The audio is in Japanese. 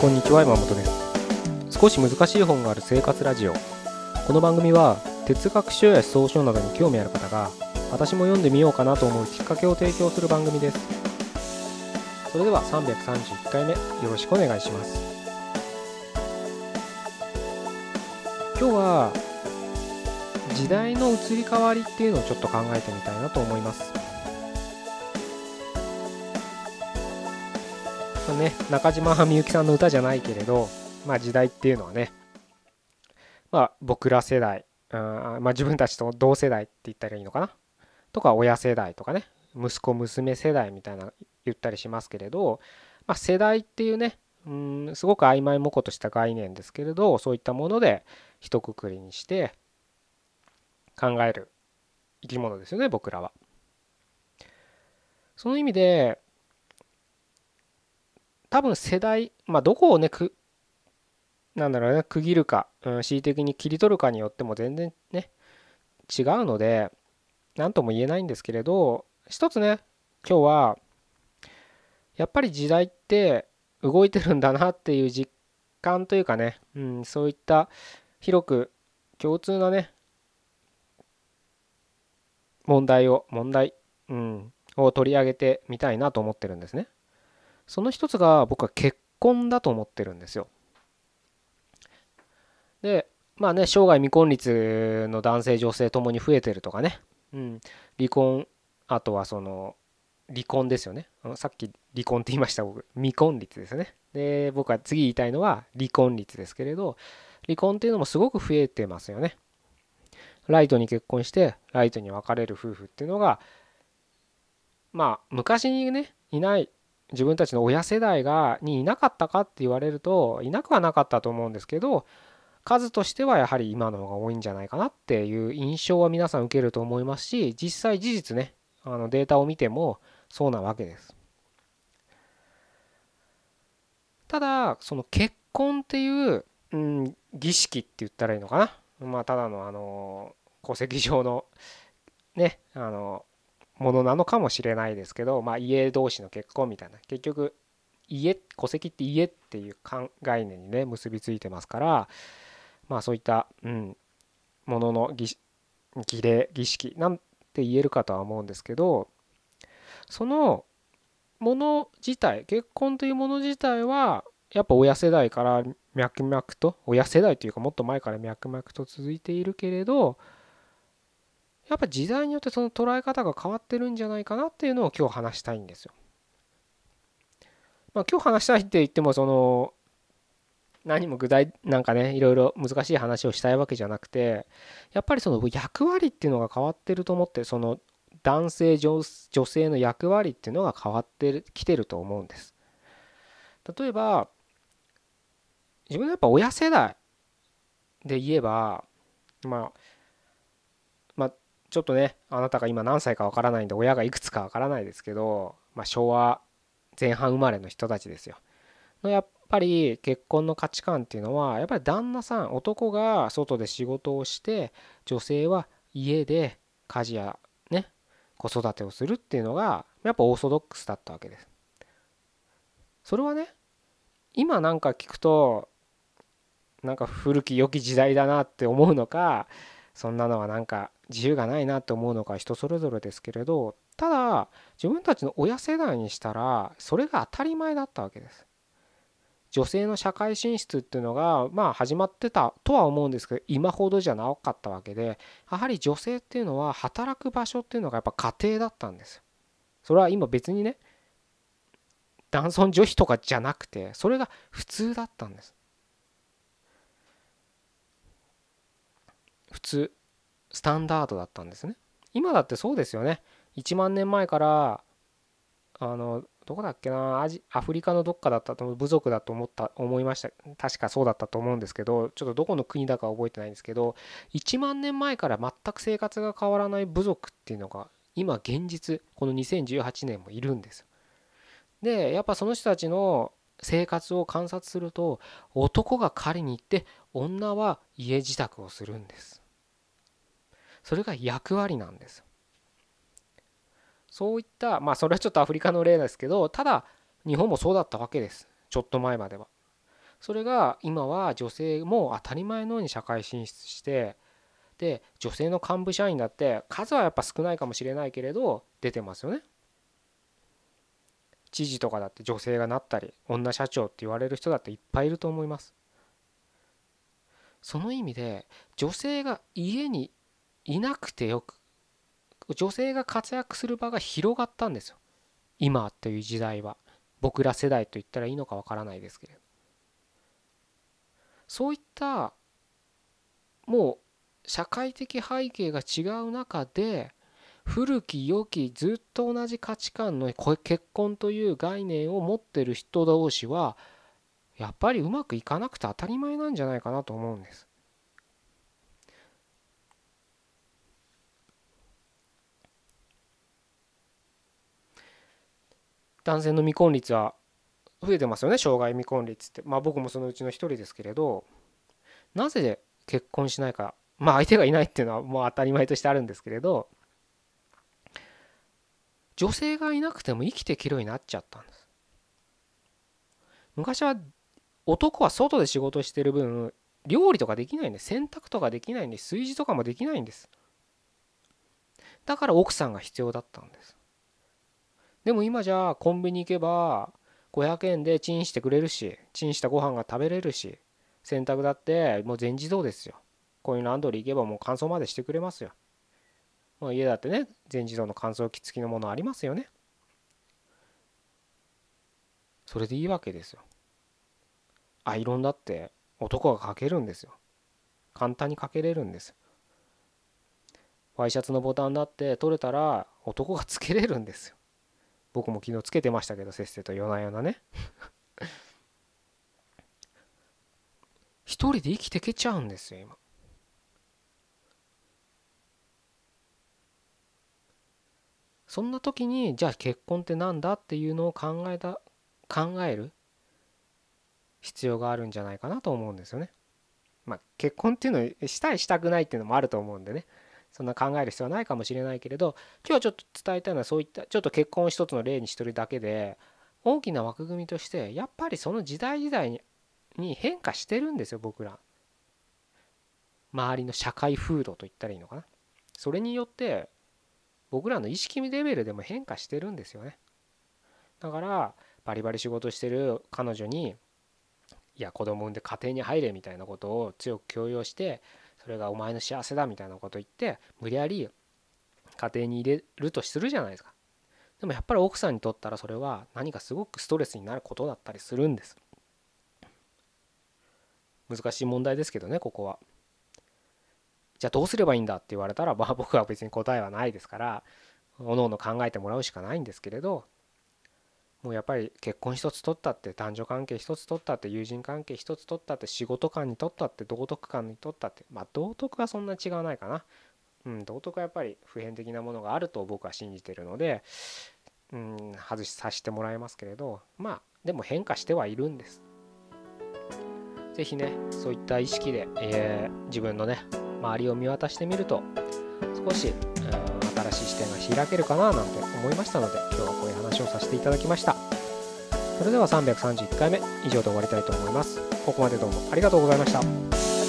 こんにちは山本です。少し難しい本がある生活ラジオ。この番組は哲学書や思想書などに興味ある方が私も読んでみようかなと思うきっかけを提供する番組です。それでは331回目よろしくお願いします。今日は時代の移り変わりっていうのをちょっと考えてみたいなと思います。ね、中島みゆきさんの歌じゃないけれど、まあ、時代っていうのはね、まあ、僕ら世代、あまあ、自分たちと同世代って言ったらいいのかな？とか親世代とかね息子娘世代みたいな言ったりしますけれど、まあ、世代っていうねうんすごく曖昧模糊とした概念ですけれどそういったもので一括りにして考える生き物ですよね僕らは。その意味で多分世代、まあ、どこをねくなんだろうね区切るか、うん、恣意的に切り取るかによっても全然ね違うので何とも言えないんですけれど一つね今日はやっぱり時代って動いてるんだなっていう実感というかね、うん、そういった広く共通なね問題を問題、うん、を取り上げてみたいなと思ってるんですね。その一つが僕は結婚だと思ってるんですよ。でまあね生涯未婚率の男性女性ともに増えてるとかね、うん、離婚あとはその離婚ですよね。さっき離婚って言いました僕。未婚率ですね。で僕は次言いたいのは離婚率ですけれど離婚っていうのもすごく増えてますよね。ライトに結婚してライトに別れる夫婦っていうのがまあ昔にねいない自分たちの親世代がにいなかったかって言われるといなくはなかったと思うんですけど数としてはやはり今の方が多いんじゃないかなっていう印象は皆さん受けると思いますし実際事実ねあのデータを見てもそうなわけです。ただその結婚っていう、うん、儀式って言ったらいいのかなまあただのあの戸籍上のねあのものなのかもしれないですけど、まあ、家同士の結婚みたいな。結局家戸籍って家っていう概念にね結びついてますからまあそういった、うん、ものの儀礼儀式なんて言えるかとは思うんですけどそのもの自体結婚というもの自体はやっぱ親世代から脈々と親世代というかもっと前から脈々と続いているけれどやっぱ時代によってその捉え方が変わってるんじゃないかなっていうのを今日話したいんですよ。まあ、今日話したいって言ってもその何も具体なんかねいろいろ難しい話をしたいわけじゃなくてやっぱりその役割っていうのが変わってると思ってその男性女性の役割っていうのが変わってきてると思うんです。例えば自分のやっぱ親世代で言えばまあちょっとねあなたが今何歳かわからないんで親がいくつかわからないですけど、まあ、昭和前半生まれの人たちですよ。のやっぱり結婚の価値観っていうのはやっぱり旦那さん男が外で仕事をして女性は家で家事やね子育てをするっていうのがやっぱオーソドックスだったわけです。それはね今なんか聞くとなんか古き良き時代だなって思うのかそんなのはなんか自由がないなって思うのか人それぞれですけれどただ自分たちの親世代にしたらそれが当たり前だったわけです。女性の社会進出っていうのがまあ始まってたとは思うんですけど今ほどじゃなかったわけでやはり女性っていうのは働く場所っていうのがやっぱ家庭だったんです。それは今別にね男尊女卑とかじゃなくてそれが普通だったんです。普通スタンダードだったんですね。今だってそうですよね。1万年前からあのどこだっけなアジアフリカのどっかだったと部族だと思った思いました。確かそうだったと思うんですけどちょっとどこの国だか覚えてないんですけど1万年前から全く生活が変わらない部族っていうのが今現実この2018年もいるんですでやっぱその人たちの生活を観察すると男が狩りに行って女は家自宅をするんです。それが役割なんですそういったまあそれはちょっとアフリカの例ですけどただ日本もそうだったわけですちょっと前まではそれが今は女性も当たり前のように社会進出してで女性の幹部社員だって数はやっぱ少ないかもしれないけれど出てますよね。知事とかだって女性がなったり女社長って言われる人だっていっぱいいると思います。その意味で女性が家にいなくてよく女性が活躍する場が広がったんですよ。今という時代は。僕ら世代と言ったらいいのかわからないですけれど。そういったもう社会的背景が違う中で古き良きずっと同じ価値観の結婚という概念を持ってる人同士はやっぱりうまくいかなくて当たり前なんじゃないかなと思うんです。男性の未婚率は増えてますよね障害未婚率って。まあ僕もそのうちの一人ですけれどなぜ結婚しないかまあ相手がいないっていうのはもう当たり前としてあるんですけれど女性がいなくても生きていけるようになっちゃったんです。昔は男は外で仕事してる分料理とかできないんで洗濯とかできないんで炊事とかもできないんです。だから奥さんが必要だったんです。でも今じゃコンビニ行けば500円でチンしてくれるしチンしたご飯が食べれるし洗濯だってもう全自動ですよ。こういうランドリー行けばもう乾燥までしてくれますよ。まあ、家だってね全自動の乾燥機付きのものありますよね。それでいいわけですよ。アイロンだって男がかけるんですよ。簡単にかけれるんです。ワイシャツのボタンだって取れたら男がつけれるんですよ。僕も昨日つけてましたけどせっせと夜な夜なね。一人で生きてけちゃうんですよ今。そんな時にじゃあ結婚って何だっていうのを考えた考える必要があるんじゃないかなと思うんですよね。まあ結婚っていうのしたいしたくないっていうのもあると思うんでね。そんな考える必要はないかもしれないけれど今日はちょっと伝えたいのはそういったちょっと結婚を一つの例にしてるだけで大きな枠組みとしてやっぱりその時代時代に変化してるんですよ僕ら。周りの社会風土と言ったらいいのかな。それによって僕らの意識レベルでも変化してるんですよね。だからバリバリ仕事してる彼女にいや子供産んで家庭に入れみたいなことを強く強要してそれがお前の幸せだみたいなこと言って無理やり家庭に入れるとするじゃないですか。でもやっぱり奥さんにとったらそれは何かすごくストレスになることだったりするんです。難しい問題ですけどねここは。じゃあどうすればいいんだって言われたらまあ僕は別に答えはないですからおのおの考えてもらうしかないんですけれどもうやっぱり結婚一つ取ったって男女関係一つ取ったって友人関係一つ取ったって仕事観に取ったって道徳観に取ったってまあ道徳はそんな違わないかな。うん、道徳はやっぱり普遍的なものがあると僕は信じてるので、うん、外しさせてもらいますけれどまあでも変化してはいるんです。是非ねそういった意識で、えー、自分のね周りを見渡してみると少し、新しい視点が開けるかななんて思いましたので今日はこういう話をさせていただきました。それでは331回目以上で終わりたいと思います。ここまでどうもありがとうございました。